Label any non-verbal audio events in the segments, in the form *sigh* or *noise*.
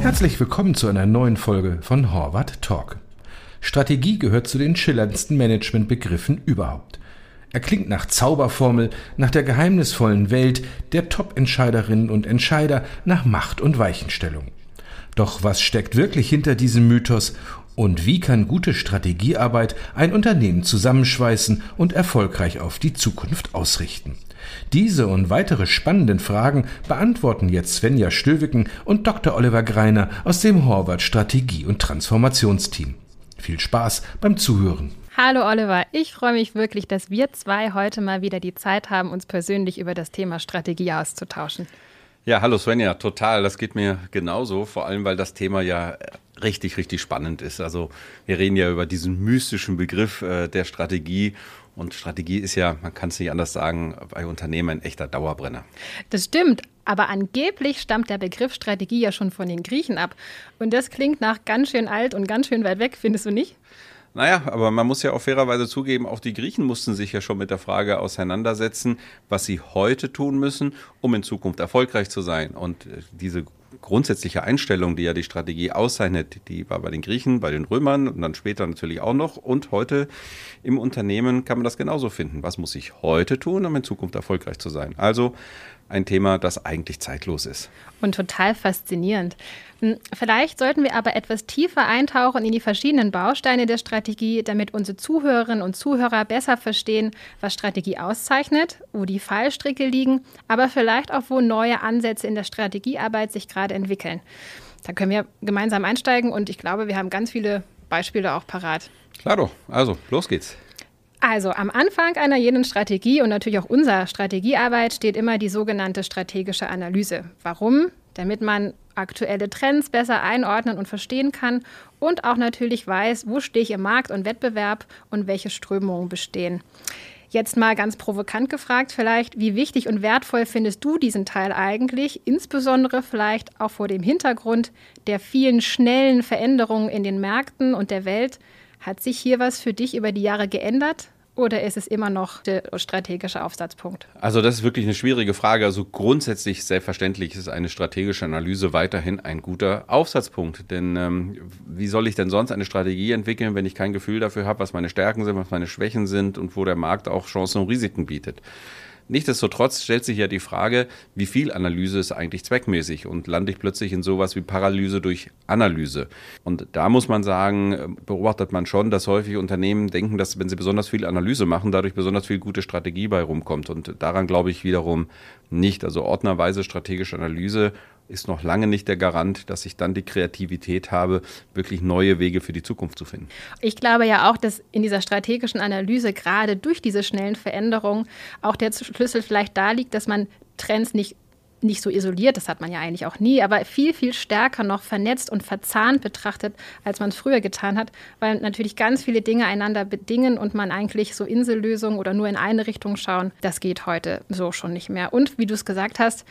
Herzlich willkommen zu einer neuen Folge von Horvath Talk. Strategie gehört zu den schillerndsten Managementbegriffen überhaupt. Er klingt nach Zauberformel, nach der geheimnisvollen Welt der Top-Entscheiderinnen und Entscheider, nach Macht und Weichenstellung. Doch was steckt wirklich hinter diesem Mythos und wie kann gute Strategiearbeit ein Unternehmen zusammenschweißen und erfolgreich auf die Zukunft ausrichten? Diese und weitere spannenden Fragen beantworten jetzt Svenja Stöwicken und Dr. Oliver Greiner aus dem Horvath Strategie- und Transformationsteam. Viel Spaß beim Zuhören. Hallo Oliver, ich freue mich wirklich, dass wir zwei heute mal wieder die Zeit haben, uns persönlich über das Thema Strategie auszutauschen. Ja, hallo Svenja, total. Das geht mir genauso, vor allem weil das Thema ja richtig, richtig spannend ist. Also wir reden ja über diesen mystischen Begriff äh, der Strategie und Strategie ist ja, man kann es nicht anders sagen, bei Unternehmen ein echter Dauerbrenner. Das stimmt, aber angeblich stammt der Begriff Strategie ja schon von den Griechen ab. Und das klingt nach ganz schön alt und ganz schön weit weg, findest du nicht? Naja, aber man muss ja auch fairerweise zugeben, auch die Griechen mussten sich ja schon mit der Frage auseinandersetzen, was sie heute tun müssen, um in Zukunft erfolgreich zu sein. Und äh, diese grundsätzliche Einstellung, die ja die Strategie auszeichnet, die war bei den Griechen, bei den Römern und dann später natürlich auch noch. Und heute im Unternehmen kann man das genauso finden. Was muss ich heute tun, um in Zukunft erfolgreich zu sein? Also ein Thema, das eigentlich zeitlos ist. Und total faszinierend. Hm, vielleicht sollten wir aber etwas tiefer eintauchen in die verschiedenen Bausteine der Strategie, damit unsere Zuhörerinnen und Zuhörer besser verstehen, was Strategie auszeichnet, wo die Fallstricke liegen, aber vielleicht auch, wo neue Ansätze in der Strategiearbeit sich gerade entwickeln. Da können wir gemeinsam einsteigen und ich glaube, wir haben ganz viele Beispiele auch parat. Klar doch, also los geht's. Also am Anfang einer jeden Strategie und natürlich auch unserer Strategiearbeit steht immer die sogenannte strategische Analyse. Warum? Damit man aktuelle Trends besser einordnen und verstehen kann und auch natürlich weiß, wo stehe ich im Markt und Wettbewerb und welche Strömungen bestehen. Jetzt mal ganz provokant gefragt vielleicht, wie wichtig und wertvoll findest du diesen Teil eigentlich, insbesondere vielleicht auch vor dem Hintergrund der vielen schnellen Veränderungen in den Märkten und der Welt, hat sich hier was für dich über die Jahre geändert? Oder ist es immer noch der strategische Aufsatzpunkt? Also das ist wirklich eine schwierige Frage. Also grundsätzlich selbstverständlich ist eine strategische Analyse weiterhin ein guter Aufsatzpunkt. Denn ähm, wie soll ich denn sonst eine Strategie entwickeln, wenn ich kein Gefühl dafür habe, was meine Stärken sind, was meine Schwächen sind und wo der Markt auch Chancen und Risiken bietet? Nichtsdestotrotz stellt sich ja die Frage, wie viel Analyse ist eigentlich zweckmäßig und lande ich plötzlich in sowas wie Paralyse durch Analyse. Und da muss man sagen, beobachtet man schon, dass häufig Unternehmen denken, dass wenn sie besonders viel Analyse machen, dadurch besonders viel gute Strategie bei rumkommt. Und daran glaube ich wiederum nicht. Also ordnerweise strategische Analyse ist noch lange nicht der Garant, dass ich dann die Kreativität habe, wirklich neue Wege für die Zukunft zu finden. Ich glaube ja auch, dass in dieser strategischen Analyse gerade durch diese schnellen Veränderungen auch der Schlüssel vielleicht da liegt, dass man Trends nicht nicht so isoliert, das hat man ja eigentlich auch nie, aber viel, viel stärker noch vernetzt und verzahnt betrachtet, als man es früher getan hat, weil natürlich ganz viele Dinge einander bedingen und man eigentlich so Insellösungen oder nur in eine Richtung schauen, das geht heute so schon nicht mehr. Und wie du es gesagt hast,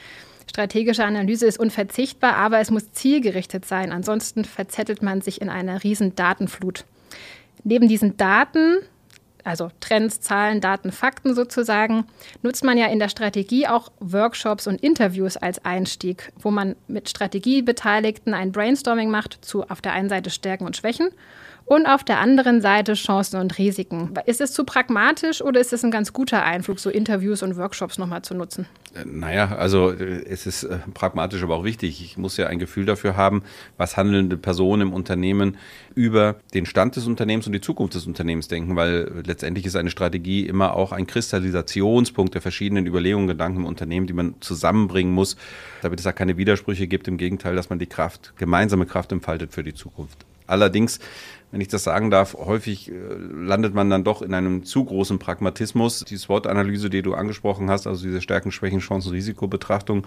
Strategische Analyse ist unverzichtbar, aber es muss zielgerichtet sein. Ansonsten verzettelt man sich in einer riesen Datenflut. Neben diesen Daten, also Trends, Zahlen, Daten, Fakten sozusagen, nutzt man ja in der Strategie auch Workshops und Interviews als Einstieg, wo man mit Strategiebeteiligten ein Brainstorming macht zu auf der einen Seite Stärken und Schwächen und auf der anderen Seite Chancen und Risiken. Ist es zu pragmatisch oder ist es ein ganz guter Einflug, so Interviews und Workshops nochmal zu nutzen? Äh, naja, also äh, es ist äh, pragmatisch, aber auch wichtig. Ich muss ja ein Gefühl dafür haben, was handelnde Personen im Unternehmen über den Stand des Unternehmens und die Zukunft des Unternehmens denken, weil letztendlich ist eine Strategie immer auch ein Kristallisationspunkt der verschiedenen Überlegungen, Gedanken im Unternehmen, die man zusammenbringen muss, damit es da keine Widersprüche gibt. Im Gegenteil, dass man die Kraft, gemeinsame Kraft entfaltet für die Zukunft. Allerdings wenn ich das sagen darf, häufig äh, landet man dann doch in einem zu großen Pragmatismus. Die SWOT-Analyse, die du angesprochen hast, also diese Stärken, Schwächen, Chancen, Risikobetrachtung,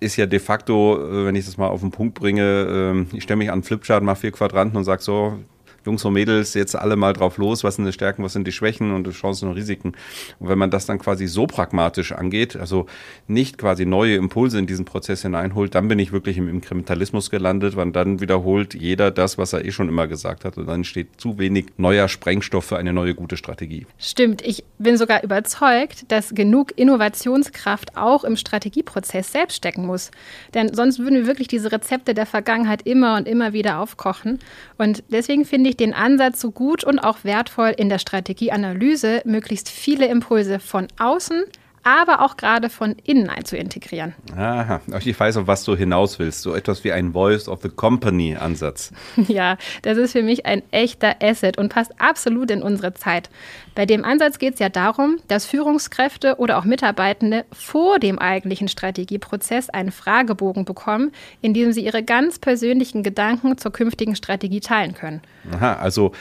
ist ja de facto, äh, wenn ich das mal auf den Punkt bringe, ähm, ich stelle mich an einen Flipchart, mache vier Quadranten und sage so, Jungs und Mädels, jetzt alle mal drauf los, was sind die Stärken, was sind die Schwächen und die Chancen und Risiken. Und wenn man das dann quasi so pragmatisch angeht, also nicht quasi neue Impulse in diesen Prozess hineinholt, dann bin ich wirklich im Inkrementalismus gelandet, weil dann wiederholt jeder das, was er eh schon immer gesagt hat und dann steht zu wenig neuer Sprengstoff für eine neue gute Strategie. Stimmt, ich bin sogar überzeugt, dass genug Innovationskraft auch im Strategieprozess selbst stecken muss. Denn sonst würden wir wirklich diese Rezepte der Vergangenheit immer und immer wieder aufkochen. Und deswegen finde ich den Ansatz so gut und auch wertvoll in der Strategieanalyse, möglichst viele Impulse von außen aber auch gerade von innen einzuintegrieren. Aha, ich weiß, auf was du hinaus willst. So etwas wie ein Voice of the Company Ansatz. *laughs* Ja, das ist für mich ein echter Asset und passt absolut in unsere Zeit. Bei dem Ansatz geht es ja darum, dass Führungskräfte oder auch Mitarbeitende vor dem eigentlichen Strategieprozess einen Fragebogen bekommen, in dem sie ihre ganz persönlichen Gedanken zur künftigen Strategie teilen können. Aha, also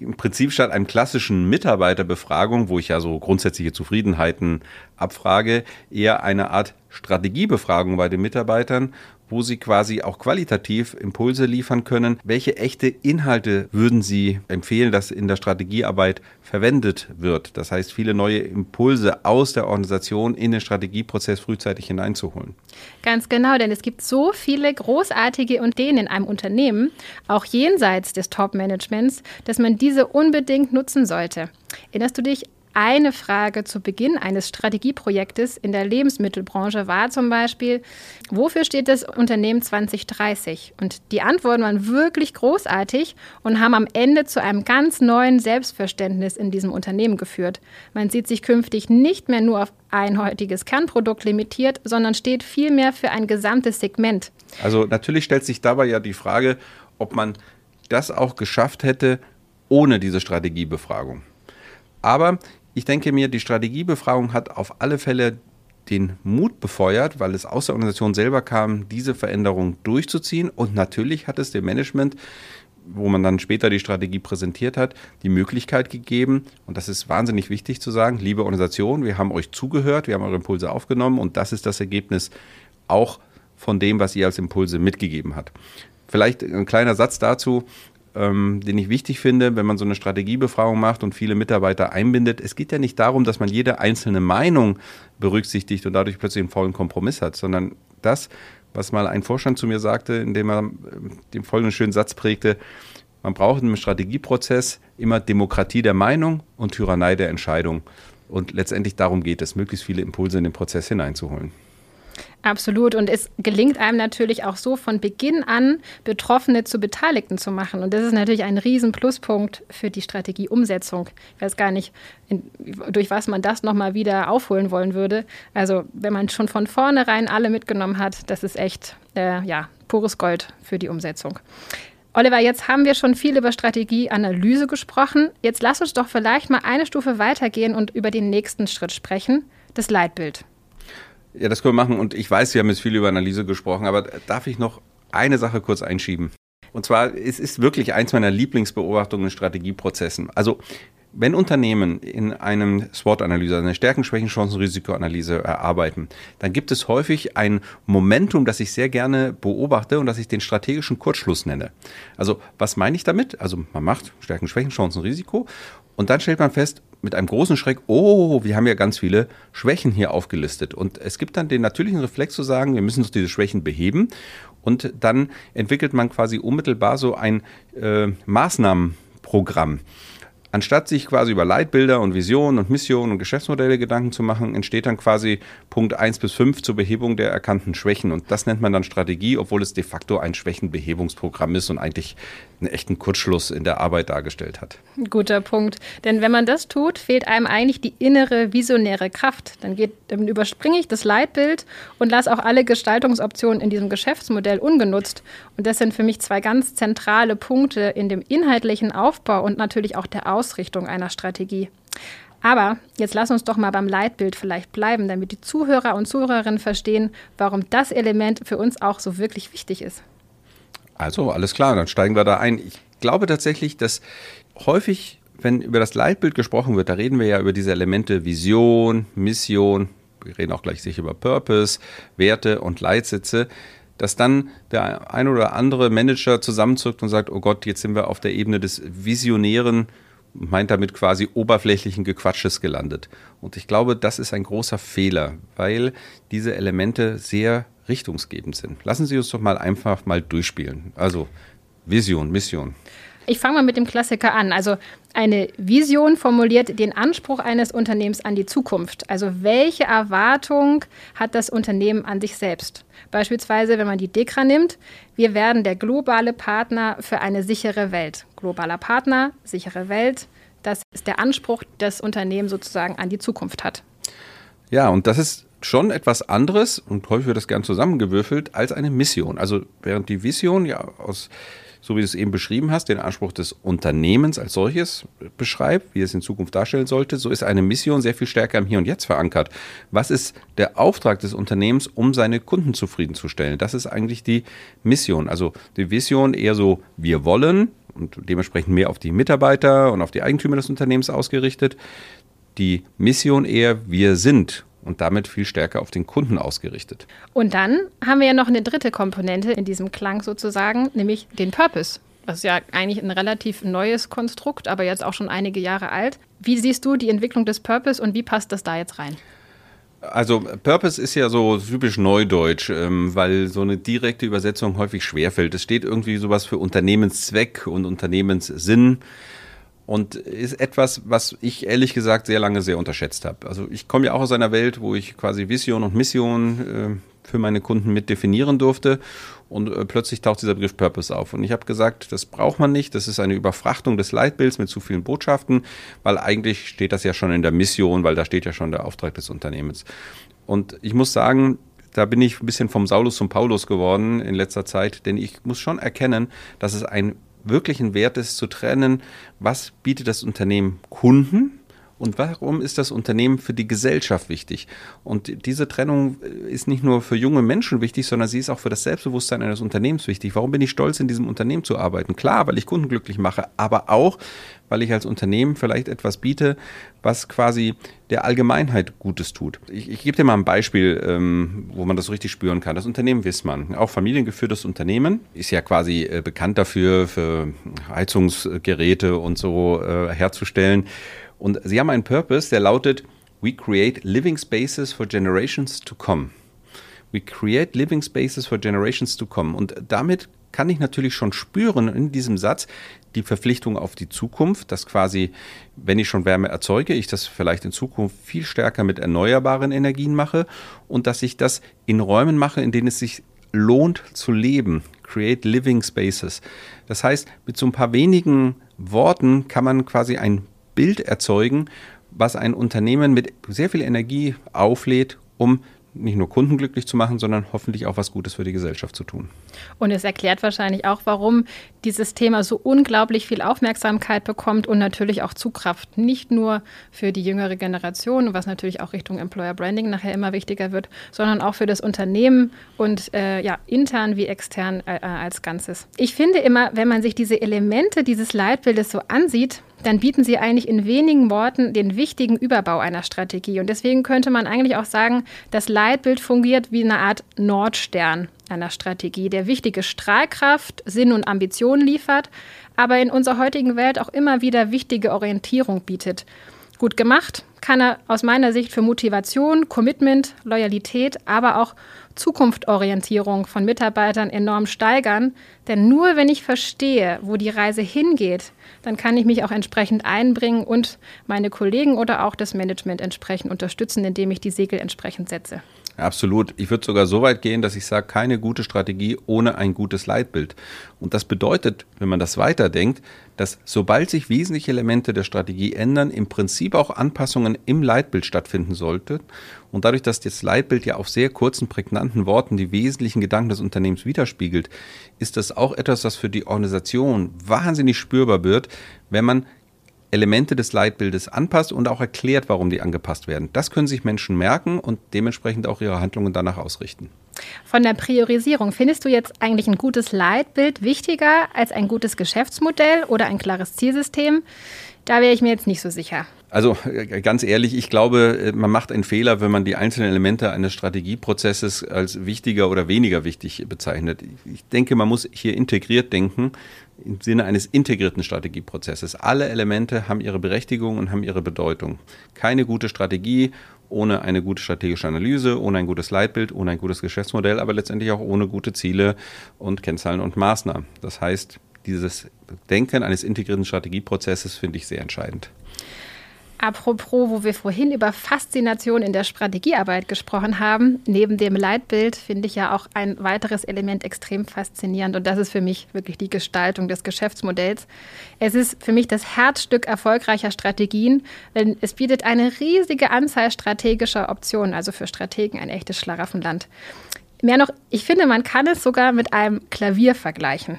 im Prinzip statt einem klassischen Mitarbeiterbefragung, wo ich ja so grundsätzliche Zufriedenheiten abfrage, eher eine Art Strategiebefragung bei den Mitarbeitern, wo Sie quasi auch qualitativ Impulse liefern können. Welche echte Inhalte würden Sie empfehlen, dass in der Strategiearbeit verwendet wird? Das heißt, viele neue Impulse aus der Organisation in den Strategieprozess frühzeitig hineinzuholen. Ganz genau, denn es gibt so viele großartige Ideen in einem Unternehmen, auch jenseits des Top-Managements, dass man diese unbedingt nutzen sollte. Erinnerst du dich eine Frage zu Beginn eines Strategieprojektes in der Lebensmittelbranche war zum Beispiel, wofür steht das Unternehmen 2030? Und die Antworten waren wirklich großartig und haben am Ende zu einem ganz neuen Selbstverständnis in diesem Unternehmen geführt. Man sieht sich künftig nicht mehr nur auf ein heutiges Kernprodukt limitiert, sondern steht vielmehr für ein gesamtes Segment. Also natürlich stellt sich dabei ja die Frage, ob man das auch geschafft hätte ohne diese Strategiebefragung. Aber ich denke mir, die Strategiebefragung hat auf alle Fälle den Mut befeuert, weil es aus der Organisation selber kam, diese Veränderung durchzuziehen. Und natürlich hat es dem Management, wo man dann später die Strategie präsentiert hat, die Möglichkeit gegeben, und das ist wahnsinnig wichtig zu sagen, liebe Organisation, wir haben euch zugehört, wir haben eure Impulse aufgenommen und das ist das Ergebnis auch von dem, was ihr als Impulse mitgegeben habt. Vielleicht ein kleiner Satz dazu ähm, den ich wichtig finde, wenn man so eine Strategiebefragung macht und viele Mitarbeiter einbindet. Es geht ja nicht darum, dass man jede einzelne Meinung berücksichtigt und dadurch plötzlich einen vollen Kompromiss hat, sondern das, was mal ein Vorstand zu mir sagte, indem er äh, den folgenden schönen Satz prägte, man braucht im Strategieprozess immer Demokratie der Meinung und Tyrannei der Entscheidung. Und letztendlich darum geht es, möglichst viele Impulse in den Prozess hineinzuholen. Absolut. Und es gelingt einem natürlich auch so von Beginn an, Betroffene zu Beteiligten zu machen. Und das ist natürlich ein riesen Pluspunkt für die Strategieumsetzung. Ich weiß gar nicht, in, durch was man das nochmal wieder aufholen wollen würde. Also wenn man schon von vornherein alle mitgenommen hat, das ist echt äh, ja, pures Gold für die Umsetzung. Oliver, jetzt haben wir schon viel über Strategieanalyse gesprochen. Jetzt lass uns doch vielleicht mal eine Stufe weitergehen und über den nächsten Schritt sprechen, das Leitbild. Ja, das können wir machen. Und ich weiß, wir haben jetzt viel über Analyse gesprochen, aber darf ich noch eine Sache kurz einschieben? Und zwar, es ist wirklich eins meiner Lieblingsbeobachtungen in Strategieprozessen. Also, wenn Unternehmen in einem SWOT-Analyse, eine Stärken, Schwächen, Chancen, Risikoanalyse erarbeiten, dann gibt es häufig ein Momentum, das ich sehr gerne beobachte und das ich den strategischen Kurzschluss nenne. Also, was meine ich damit? Also, man macht Stärken, Schwächen, Chancen, Risiko und dann stellt man fest, mit einem großen Schreck, oh, wir haben ja ganz viele Schwächen hier aufgelistet. Und es gibt dann den natürlichen Reflex zu sagen, wir müssen uns diese Schwächen beheben. Und dann entwickelt man quasi unmittelbar so ein äh, Maßnahmenprogramm. Anstatt sich quasi über Leitbilder und Visionen und Missionen und Geschäftsmodelle Gedanken zu machen, entsteht dann quasi Punkt 1 bis 5 zur Behebung der erkannten Schwächen. Und das nennt man dann Strategie, obwohl es de facto ein Schwächenbehebungsprogramm ist und eigentlich einen echten Kurzschluss in der Arbeit dargestellt hat. Guter Punkt. Denn wenn man das tut, fehlt einem eigentlich die innere visionäre Kraft. Dann, geht, dann überspringe ich das Leitbild und lasse auch alle Gestaltungsoptionen in diesem Geschäftsmodell ungenutzt. Und das sind für mich zwei ganz zentrale Punkte in dem inhaltlichen Aufbau und natürlich auch der Ausrichtung einer Strategie. Aber jetzt lass uns doch mal beim Leitbild vielleicht bleiben, damit die Zuhörer und Zuhörerinnen verstehen, warum das Element für uns auch so wirklich wichtig ist. Also alles klar, dann steigen wir da ein. Ich glaube tatsächlich, dass häufig, wenn über das Leitbild gesprochen wird, da reden wir ja über diese Elemente Vision, Mission, wir reden auch gleich sicher über Purpose, Werte und Leitsätze, dass dann der ein oder andere Manager zusammenzuckt und sagt, oh Gott, jetzt sind wir auf der Ebene des visionären, meint damit quasi oberflächlichen Gequatsches gelandet. Und ich glaube, das ist ein großer Fehler, weil diese Elemente sehr richtungsgebend sind. Lassen Sie uns doch mal einfach mal durchspielen. Also Vision, Mission. Ich fange mal mit dem Klassiker an. Also eine Vision formuliert den Anspruch eines Unternehmens an die Zukunft. Also welche Erwartung hat das Unternehmen an sich selbst? Beispielsweise, wenn man die DEKRA nimmt, wir werden der globale Partner für eine sichere Welt. Globaler Partner, sichere Welt, das ist der Anspruch, das Unternehmen sozusagen an die Zukunft hat. Ja, und das ist schon etwas anderes und häufig wird das gern zusammengewürfelt als eine Mission. Also während die Vision ja aus so wie du es eben beschrieben hast, den Anspruch des Unternehmens als solches beschreibt, wie es in Zukunft darstellen sollte, so ist eine Mission sehr viel stärker im Hier und Jetzt verankert. Was ist der Auftrag des Unternehmens, um seine Kunden zufriedenzustellen? Das ist eigentlich die Mission. Also die Vision eher so, wir wollen und dementsprechend mehr auf die Mitarbeiter und auf die Eigentümer des Unternehmens ausgerichtet. Die Mission eher, wir sind und damit viel stärker auf den Kunden ausgerichtet. Und dann haben wir ja noch eine dritte Komponente in diesem Klang sozusagen, nämlich den Purpose. Das ist ja eigentlich ein relativ neues Konstrukt, aber jetzt auch schon einige Jahre alt. Wie siehst du die Entwicklung des Purpose und wie passt das da jetzt rein? Also Purpose ist ja so typisch neudeutsch, ähm, weil so eine direkte Übersetzung häufig schwerfällt. Es steht irgendwie sowas für Unternehmenszweck und Unternehmenssinn und ist etwas, was ich ehrlich gesagt sehr lange sehr unterschätzt habe. Also ich komme ja auch aus einer Welt, wo ich quasi Vision und Mission äh, für meine Kunden mit definieren durfte und äh, plötzlich taucht dieser Begriff Purpose auf. Und ich habe gesagt, das braucht man nicht, das ist eine Überfrachtung des Leitbilds mit zu vielen Botschaften, weil eigentlich steht das ja schon in der Mission, weil da steht ja schon der Auftrag des Unternehmens. Und ich muss sagen, da bin ich ein bisschen vom Saulus zum Paulus geworden in letzter Zeit, denn ich muss schon erkennen, dass es ein wirklichen Wert ist, zu trennen, was bietet das Unternehmen Kunden und warum ist das Unternehmen für die Gesellschaft wichtig? Und diese Trennung ist nicht nur für junge Menschen wichtig, sondern sie ist auch für das Selbstbewusstsein eines Unternehmens wichtig. Warum bin ich stolz, in diesem Unternehmen zu arbeiten? Klar, weil ich Kunden glücklich mache, aber auch, weil ich als Unternehmen vielleicht etwas biete, was quasi der Allgemeinheit Gutes tut. Ich, ich gebe dir mal ein Beispiel, ähm, wo man das so richtig spüren kann. Das Unternehmen Wissmann, auch familiengeführtes Unternehmen, ist ja quasi äh, bekannt dafür, für Heizungsgeräte und so äh, herzustellen. Und sie haben einen Purpose, der lautet, We create living spaces for generations to come. We create living spaces for generations to come. Und damit kann ich natürlich schon spüren in diesem Satz die Verpflichtung auf die Zukunft, dass quasi, wenn ich schon Wärme erzeuge, ich das vielleicht in Zukunft viel stärker mit erneuerbaren Energien mache und dass ich das in Räumen mache, in denen es sich lohnt zu leben. Create living spaces. Das heißt, mit so ein paar wenigen Worten kann man quasi ein Bild erzeugen, was ein Unternehmen mit sehr viel Energie auflädt, um nicht nur Kunden glücklich zu machen, sondern hoffentlich auch was Gutes für die Gesellschaft zu tun. Und es erklärt wahrscheinlich auch, warum dieses Thema so unglaublich viel Aufmerksamkeit bekommt und natürlich auch Zugkraft. Nicht nur für die jüngere Generation, was natürlich auch Richtung Employer Branding nachher immer wichtiger wird, sondern auch für das Unternehmen und äh, ja, intern wie extern äh, als Ganzes. Ich finde immer, wenn man sich diese Elemente dieses Leitbildes so ansieht, dann bieten sie eigentlich in wenigen Worten den wichtigen Überbau einer Strategie. Und deswegen könnte man eigentlich auch sagen, das Leitbild fungiert wie eine Art Nordstern einer Strategie, der wichtige Strahlkraft, Sinn und Ambition liefert, aber in unserer heutigen Welt auch immer wieder wichtige Orientierung bietet. Gut gemacht kann er aus meiner Sicht für Motivation, Commitment, Loyalität, aber auch Zukunftsorientierung von Mitarbeitern enorm steigern. Denn nur wenn ich verstehe, wo die Reise hingeht, dann kann ich mich auch entsprechend einbringen und meine Kollegen oder auch das Management entsprechend unterstützen, indem ich die Segel entsprechend setze. Absolut. Ich würde sogar so weit gehen, dass ich sage, keine gute Strategie ohne ein gutes Leitbild. Und das bedeutet, wenn man das weiterdenkt, dass sobald sich wesentliche Elemente der Strategie ändern, im Prinzip auch Anpassungen im Leitbild stattfinden sollte. Und dadurch, dass das Leitbild ja auf sehr kurzen, prägnanten Worten die wesentlichen Gedanken des Unternehmens widerspiegelt, ist das auch etwas, was für die Organisation wahnsinnig spürbar wird, wenn man Elemente des Leitbildes anpasst und auch erklärt, warum die angepasst werden. Das können sich Menschen merken und dementsprechend auch ihre Handlungen danach ausrichten. Von der Priorisierung, findest du jetzt eigentlich ein gutes Leitbild wichtiger als ein gutes Geschäftsmodell oder ein klares Zielsystem? Da wäre ich mir jetzt nicht so sicher. Also äh, ganz ehrlich, ich glaube, äh, man macht einen Fehler, wenn man die einzelnen Elemente eines Strategieprozesses als wichtiger oder weniger wichtig bezeichnet. Ich denke, man muss hier integriert denken im Sinne eines integrierten Strategieprozesses. Alle Elemente haben ihre Berechtigung und haben ihre Bedeutung. Keine gute Strategie ohne eine gute strategische Analyse, ohne ein gutes Leitbild, ohne ein gutes Geschäftsmodell, aber letztendlich auch ohne gute Ziele und Kennzahlen und Maßnahmen. Das heißt, dieses Denken eines integrierten Strategieprozesses finde ich sehr entscheidend. Apropos, wo wir vorhin über Faszination in der Strategiearbeit gesprochen haben, neben dem Leitbild finde ich ja auch ein weiteres Element extrem faszinierend und das ist für mich wirklich die Gestaltung des Geschäftsmodells. Es ist für mich das Herzstück erfolgreicher Strategien, denn es bietet eine riesige Anzahl strategischer Optionen, also für Strategen ein echtes Schlaraffenland. Mehr noch, ich finde, man kann es sogar mit einem Klavier vergleichen.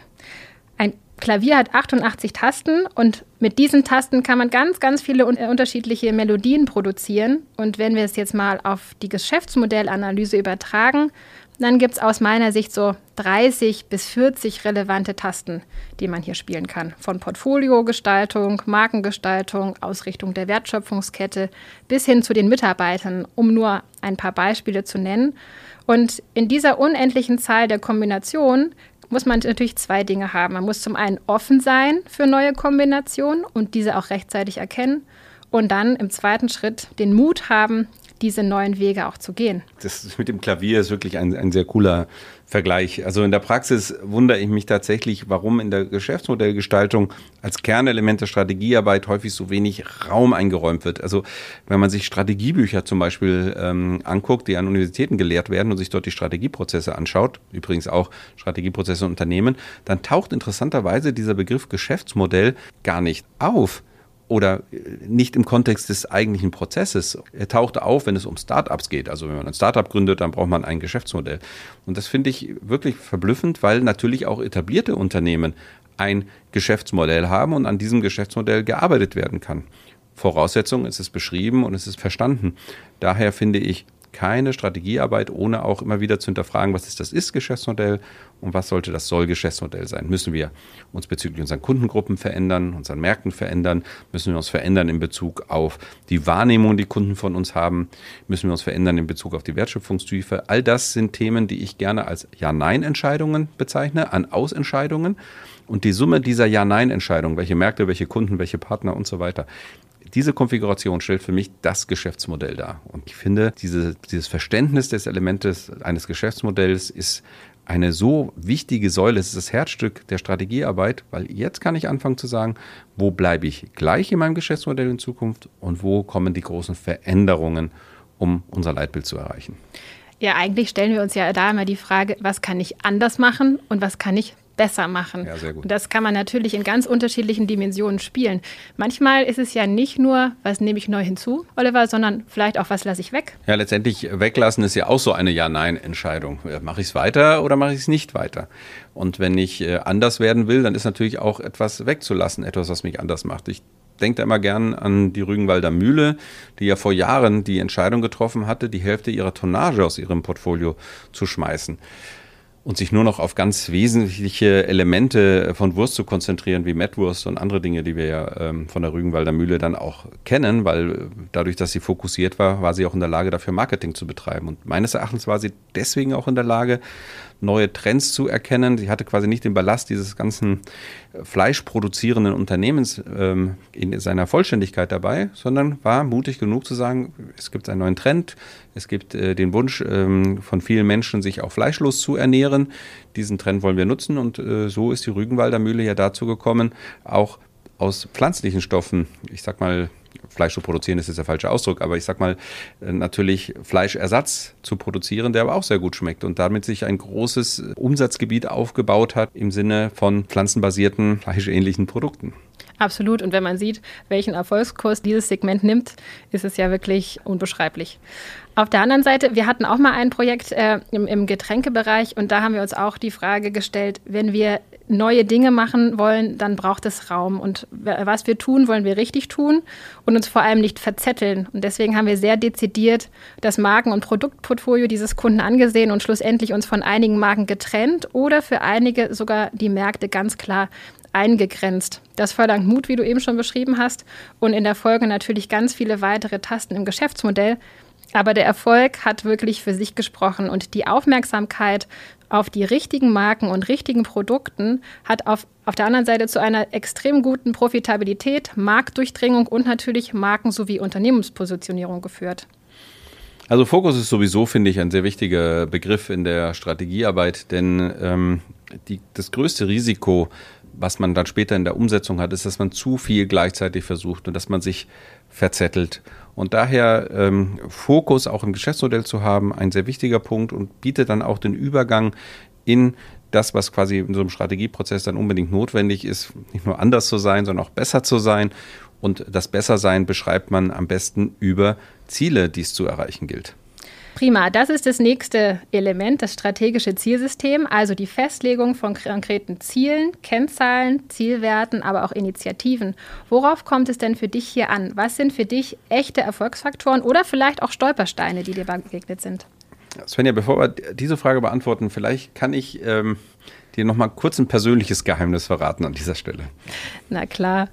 Klavier hat 88 Tasten und mit diesen Tasten kann man ganz, ganz viele un unterschiedliche Melodien produzieren. Und wenn wir es jetzt mal auf die Geschäftsmodellanalyse übertragen, dann gibt es aus meiner Sicht so 30 bis 40 relevante Tasten, die man hier spielen kann. Von Portfoliogestaltung, Markengestaltung, Ausrichtung der Wertschöpfungskette bis hin zu den Mitarbeitern, um nur ein paar Beispiele zu nennen. Und in dieser unendlichen Zahl der Kombinationen muss man natürlich zwei Dinge haben. Man muss zum einen offen sein für neue Kombinationen und diese auch rechtzeitig erkennen und dann im zweiten Schritt den Mut haben, diese neuen Wege auch zu gehen. Das mit dem Klavier ist wirklich ein, ein sehr cooler Vergleich. Also in der Praxis wundere ich mich tatsächlich, warum in der Geschäftsmodellgestaltung als Kernelement der Strategiearbeit häufig so wenig Raum eingeräumt wird. Also wenn man sich Strategiebücher zum Beispiel ähm, anguckt, die an Universitäten gelehrt werden und sich dort die Strategieprozesse anschaut, übrigens auch Strategieprozesse Unternehmen, dann taucht interessanterweise dieser Begriff Geschäftsmodell gar nicht auf oder äh, nicht im Kontext des eigentlichen Prozesses. Er taucht auf, wenn es um Startups geht. Also wenn man ein Startup gründet, dann braucht man ein Geschäftsmodell. Und das finde ich wirklich verblüffend, weil natürlich auch etablierte Unternehmen ein Geschäftsmodell haben und an diesem Geschäftsmodell gearbeitet werden kann. Voraussetzung ist es beschrieben und es ist verstanden. Daher finde ich keine Strategiearbeit, ohne auch immer wieder zu hinterfragen, was ist das Ist-Geschäftsmodell und was sollte das Soll-Geschäftsmodell sein. Müssen wir uns bezüglich unseren Kundengruppen verändern, unseren Märkten verändern? Müssen wir uns verändern in Bezug auf die Wahrnehmung, die Kunden von uns haben? Müssen wir uns verändern in Bezug auf die Wertschöpfungstiefe? All das sind Themen, die ich gerne als Ja-Nein-Entscheidungen bezeichne, an Ausentscheidungen. Und die Summe dieser Ja-Nein-Entscheidungen, welche Märkte, welche Kunden, welche Partner und so weiter, diese Konfiguration stellt für mich das Geschäftsmodell dar. Und ich finde, diese, dieses Verständnis des Elementes eines Geschäftsmodells ist eine so wichtige Säule, es ist das Herzstück der Strategiearbeit, weil jetzt kann ich anfangen zu sagen, wo bleibe ich gleich in meinem Geschäftsmodell in Zukunft und wo kommen die großen Veränderungen, um unser Leitbild zu erreichen. Ja, eigentlich stellen wir uns ja da immer die Frage, was kann ich anders machen und was kann ich besser machen. Ja, sehr gut. Und das kann man natürlich in ganz unterschiedlichen Dimensionen spielen. Manchmal ist es ja nicht nur, was nehme ich neu hinzu, Oliver, sondern vielleicht auch, was lasse ich weg. Ja, letztendlich weglassen ist ja auch so eine Ja-Nein-Entscheidung. Mache ich es weiter oder mache ich es nicht weiter? Und wenn ich äh, anders werden will, dann ist natürlich auch etwas wegzulassen, etwas, was mich anders macht. Ich denke da immer gern an die Rügenwalder Mühle, die ja vor Jahren die Entscheidung getroffen hatte, die Hälfte ihrer Tonnage aus ihrem Portfolio zu schmeißen und sich nur noch auf ganz wesentliche Elemente von Wurst zu konzentrieren, wie Mettwurst und andere Dinge, die wir ja ähm, von der Rügenwalder Mühle dann auch kennen, weil dadurch, dass sie fokussiert war, war sie auch in der Lage, dafür Marketing zu betreiben. Und meines Erachtens war sie deswegen auch in der Lage, neue Trends zu erkennen. Sie hatte quasi nicht den Ballast dieses ganzen äh, fleischproduzierenden Unternehmens ähm, in seiner Vollständigkeit dabei, sondern war mutig genug zu sagen, es gibt einen neuen Trend, es gibt äh, den Wunsch ähm, von vielen Menschen, sich auch fleischlos zu ernähren. Diesen Trend wollen wir nutzen und äh, so ist die Rügenwalder Mühle ja dazu gekommen, auch aus pflanzlichen Stoffen, ich sag mal, Fleisch zu produzieren ist jetzt der falsche Ausdruck, aber ich sag mal, äh, natürlich Fleischersatz zu produzieren, der aber auch sehr gut schmeckt und damit sich ein großes Umsatzgebiet aufgebaut hat im Sinne von pflanzenbasierten, fleischähnlichen Produkten. Absolut. Und wenn man sieht, welchen Erfolgskurs dieses Segment nimmt, ist es ja wirklich unbeschreiblich. Auf der anderen Seite, wir hatten auch mal ein Projekt äh, im, im Getränkebereich und da haben wir uns auch die Frage gestellt, wenn wir neue Dinge machen wollen, dann braucht es Raum. Und was wir tun, wollen wir richtig tun und uns vor allem nicht verzetteln. Und deswegen haben wir sehr dezidiert das Marken- und Produktportfolio dieses Kunden angesehen und schlussendlich uns von einigen Marken getrennt oder für einige sogar die Märkte ganz klar eingegrenzt. Das verlangt Mut, wie du eben schon beschrieben hast, und in der Folge natürlich ganz viele weitere Tasten im Geschäftsmodell. Aber der Erfolg hat wirklich für sich gesprochen und die Aufmerksamkeit auf die richtigen Marken und richtigen Produkten hat auf, auf der anderen Seite zu einer extrem guten Profitabilität, Marktdurchdringung und natürlich Marken- sowie Unternehmenspositionierung geführt. Also Fokus ist sowieso, finde ich, ein sehr wichtiger Begriff in der Strategiearbeit, denn ähm, die, das größte Risiko, was man dann später in der Umsetzung hat, ist, dass man zu viel gleichzeitig versucht und dass man sich verzettelt. Und daher ähm, Fokus auch im Geschäftsmodell zu haben, ein sehr wichtiger Punkt und bietet dann auch den Übergang in das, was quasi in so einem Strategieprozess dann unbedingt notwendig ist, nicht nur anders zu sein, sondern auch besser zu sein. Und das Bessersein beschreibt man am besten über Ziele, die es zu erreichen gilt. Prima, das ist das nächste Element, das strategische Zielsystem, also die Festlegung von konkreten Zielen, Kennzahlen, Zielwerten, aber auch Initiativen. Worauf kommt es denn für dich hier an? Was sind für dich echte Erfolgsfaktoren oder vielleicht auch Stolpersteine, die dir begegnet sind? Svenja, bevor wir diese Frage beantworten, vielleicht kann ich ähm, dir noch mal kurz ein persönliches Geheimnis verraten an dieser Stelle. Na klar.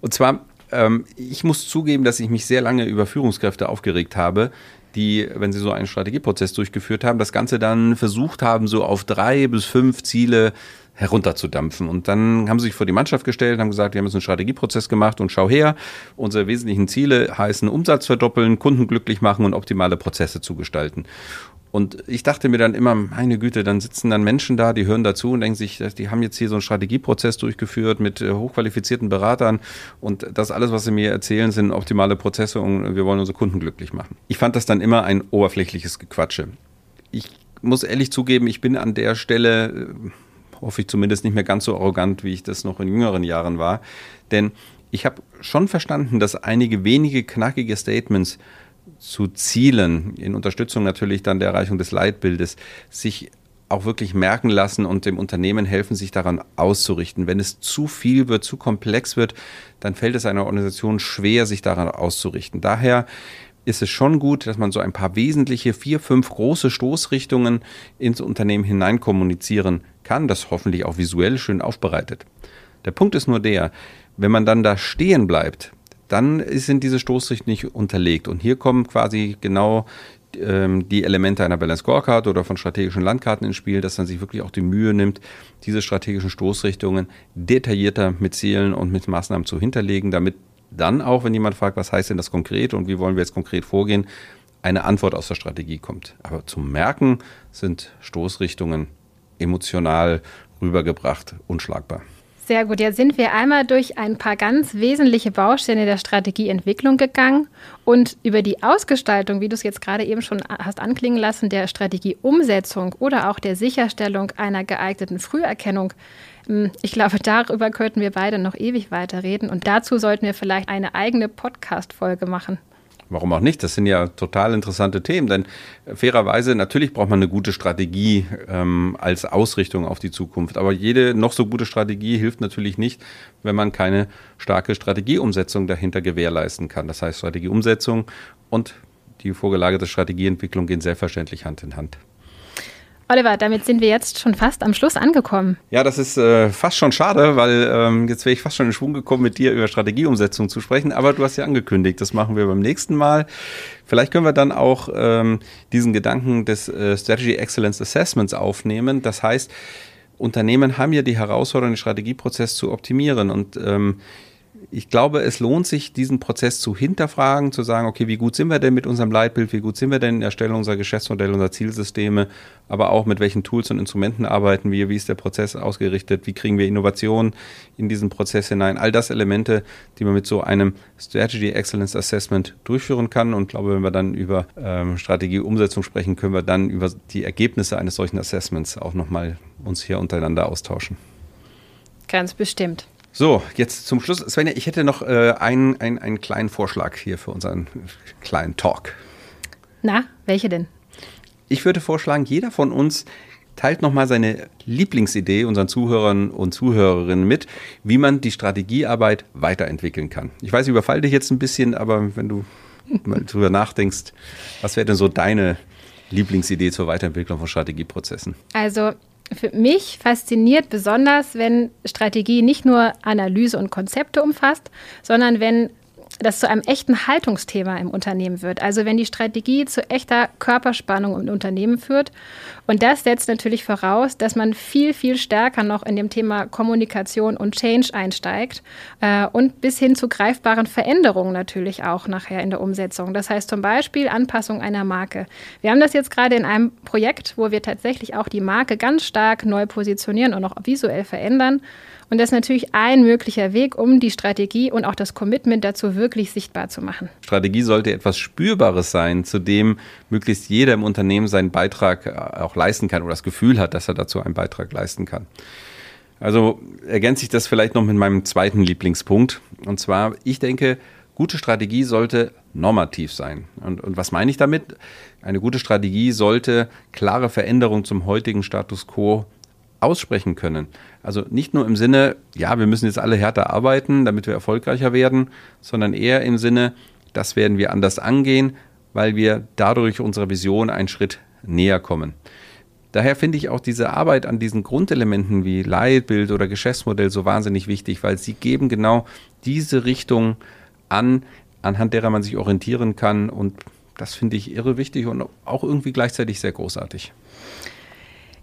Und zwar, ähm, ich muss zugeben, dass ich mich sehr lange über Führungskräfte aufgeregt habe, die, wenn sie so einen Strategieprozess durchgeführt haben, das Ganze dann versucht haben, so auf drei bis fünf Ziele herunterzudampfen. Und dann haben sie sich vor die Mannschaft gestellt, haben gesagt, wir haben jetzt einen Strategieprozess gemacht und schau her, unsere wesentlichen Ziele heißen Umsatz verdoppeln, Kunden glücklich machen und optimale Prozesse zu gestalten. Und ich dachte mir dann immer, meine Güte, dann sitzen dann Menschen da, die hören dazu und denken sich, die haben jetzt hier so einen Strategieprozess durchgeführt mit äh, hochqualifizierten Beratern und das alles, was sie mir erzählen, sind optimale Prozesse und wir wollen unsere Kunden glücklich machen. Ich fand das dann immer ein oberflächliches Gequatsche. Ich muss ehrlich zugeben, ich bin an der Stelle, äh, hoffe ich zumindest nicht mehr ganz so arrogant, wie ich das noch in jüngeren Jahren war, denn ich habe schon verstanden, dass einige wenige knackige Statements zu Zielen, in Unterstützung natürlich dann der Erreichung des Leitbildes, sich auch wirklich merken lassen und dem Unternehmen helfen, sich daran auszurichten. Wenn es zu viel wird, zu komplex wird, dann fällt es einer Organisation schwer, sich daran auszurichten. Daher ist es schon gut, dass man so ein paar wesentliche, vier, fünf große Stoßrichtungen ins Unternehmen hinein kommunizieren kann, das hoffentlich auch visuell schön aufbereitet. Der Punkt ist nur der, wenn man dann da stehen bleibt, dann sind diese Stoßrichtungen nicht unterlegt. Und hier kommen quasi genau ähm, die Elemente einer Balance Scorecard oder von strategischen Landkarten ins Spiel, dass man sich wirklich auch die Mühe nimmt, diese strategischen Stoßrichtungen detaillierter mit Zielen und mit Maßnahmen zu hinterlegen, damit dann auch, wenn jemand fragt, was heißt denn das konkret und wie wollen wir jetzt konkret vorgehen, eine Antwort aus der Strategie kommt. Aber zum Merken sind Stoßrichtungen emotional rübergebracht unschlagbar. Sehr gut. Jetzt sind wir einmal durch ein paar ganz wesentliche Bausteine der Strategieentwicklung gegangen und über die Ausgestaltung, wie du es jetzt gerade eben schon hast anklingen lassen, der Strategieumsetzung oder auch der Sicherstellung einer geeigneten Früherkennung. Hm, ich glaube, darüber könnten wir beide noch ewig weiterreden und dazu sollten wir vielleicht eine eigene Podcast-Folge machen. Warum auch nicht? Das sind ja total interessante Themen, denn fairerweise, natürlich braucht man eine gute Strategie ähm, als Ausrichtung auf die Zukunft. Aber jede noch so gute Strategie hilft natürlich nicht, wenn man keine starke Strategieumsetzung dahinter gewährleisten kann. Das heißt, Strategieumsetzung und die vorgelagerte Strategieentwicklung gehen selbstverständlich Hand in Hand. Oliver, damit sind wir jetzt schon fast am Schluss angekommen. Ja, das ist äh, fast schon schade, weil ähm, jetzt wäre ich fast schon in Schwung gekommen, mit dir über Strategieumsetzung zu sprechen. Aber du hast ja angekündigt, das machen wir beim nächsten Mal. Vielleicht können wir dann auch ähm, diesen Gedanken des äh, Strategy Excellence Assessments aufnehmen. Das heißt, Unternehmen haben ja die Herausforderung, den Strategieprozess zu optimieren. Und ähm, ich glaube, es lohnt sich, diesen Prozess zu hinterfragen, zu sagen, okay, wie gut sind wir denn mit unserem Leitbild, wie gut sind wir denn in der Erstellung unserer Geschäftsmodelle, unserer Zielsysteme, aber auch mit welchen Tools und Instrumenten arbeiten wir, wie ist der Prozess ausgerichtet, wie kriegen wir Innovation in diesen Prozess hinein. All das Elemente, die man mit so einem Strategy Excellence Assessment durchführen kann. Und ich glaube, wenn wir dann über ähm, Strategieumsetzung sprechen, können wir dann über die Ergebnisse eines solchen Assessments auch nochmal uns hier untereinander austauschen. Ganz bestimmt. So, jetzt zum Schluss. Svenja, ich hätte noch äh, einen, einen, einen kleinen Vorschlag hier für unseren kleinen Talk. Na, welche denn? Ich würde vorschlagen, jeder von uns teilt nochmal seine Lieblingsidee unseren Zuhörern und Zuhörerinnen mit, wie man die Strategiearbeit weiterentwickeln kann. Ich weiß, ich überfalle dich jetzt ein bisschen, aber wenn du mal drüber nachdenkst, was wäre denn so deine Lieblingsidee zur Weiterentwicklung von Strategieprozessen? Also für mich fasziniert besonders, wenn Strategie nicht nur Analyse und Konzepte umfasst, sondern wenn das zu einem echten Haltungsthema im Unternehmen wird. Also wenn die Strategie zu echter Körperspannung im Unternehmen führt. Und das setzt natürlich voraus, dass man viel, viel stärker noch in dem Thema Kommunikation und Change einsteigt äh, und bis hin zu greifbaren Veränderungen natürlich auch nachher in der Umsetzung. Das heißt zum Beispiel Anpassung einer Marke. Wir haben das jetzt gerade in einem Projekt, wo wir tatsächlich auch die Marke ganz stark neu positionieren und auch visuell verändern. Und das ist natürlich ein möglicher Weg, um die Strategie und auch das Commitment dazu wirklich sichtbar zu machen. Strategie sollte etwas Spürbares sein, zu dem möglichst jeder im Unternehmen seinen Beitrag äh, auch leisten kann oder das Gefühl hat, dass er dazu einen Beitrag leisten kann. Also ergänze ich das vielleicht noch mit meinem zweiten Lieblingspunkt. Und zwar, ich denke, gute Strategie sollte normativ sein. Und, und was meine ich damit? Eine gute Strategie sollte klare Veränderungen zum heutigen Status quo aussprechen können. Also nicht nur im Sinne, ja, wir müssen jetzt alle härter arbeiten, damit wir erfolgreicher werden, sondern eher im Sinne, das werden wir anders angehen, weil wir dadurch unserer Vision einen Schritt näher kommen. Daher finde ich auch diese Arbeit an diesen Grundelementen wie Leitbild oder Geschäftsmodell so wahnsinnig wichtig, weil sie geben genau diese Richtung an, anhand derer man sich orientieren kann. Und das finde ich irre wichtig und auch irgendwie gleichzeitig sehr großartig.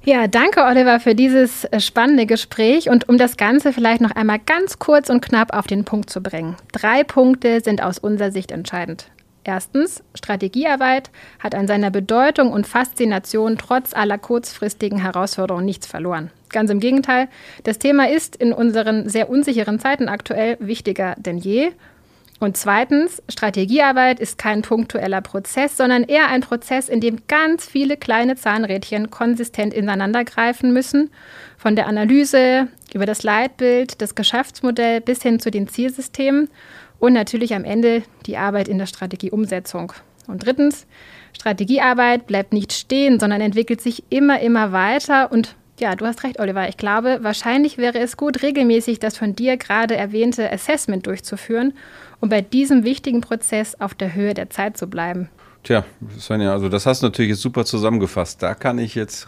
Ja, danke Oliver für dieses äh, spannende Gespräch und um das Ganze vielleicht noch einmal ganz kurz und knapp auf den Punkt zu bringen. Drei Punkte sind aus unserer Sicht entscheidend. Erstens, Strategiearbeit hat an seiner Bedeutung und Faszination trotz aller kurzfristigen Herausforderungen nichts verloren. Ganz im Gegenteil, das Thema ist in unseren sehr unsicheren Zeiten aktuell wichtiger denn je und zweitens, Strategiearbeit ist kein punktueller Prozess, sondern eher ein Prozess, in dem ganz viele kleine Zahnrädchen konsistent ineinandergreifen müssen. Von der Analyse über das Leitbild, das Geschäftsmodell bis hin zu den Zielsystemen und natürlich am Ende die Arbeit in der Strategieumsetzung. Und drittens, Strategiearbeit bleibt nicht stehen, sondern entwickelt sich immer, immer weiter und ja, du hast recht, Oliver. Ich glaube, wahrscheinlich wäre es gut, regelmäßig das von dir gerade erwähnte Assessment durchzuführen, um bei diesem wichtigen Prozess auf der Höhe der Zeit zu bleiben. Tja, Svenja, also das hast du natürlich jetzt super zusammengefasst. Da kann ich jetzt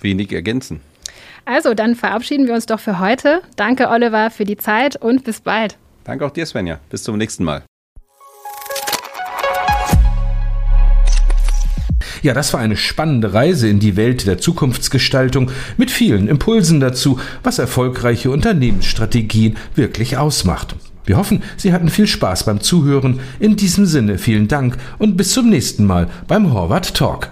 wenig ergänzen. Also, dann verabschieden wir uns doch für heute. Danke, Oliver, für die Zeit und bis bald. Danke auch dir, Svenja. Bis zum nächsten Mal. Ja, das war eine spannende Reise in die Welt der Zukunftsgestaltung mit vielen Impulsen dazu, was erfolgreiche Unternehmensstrategien wirklich ausmacht. Wir hoffen, Sie hatten viel Spaß beim Zuhören. In diesem Sinne vielen Dank und bis zum nächsten Mal beim Horvath Talk.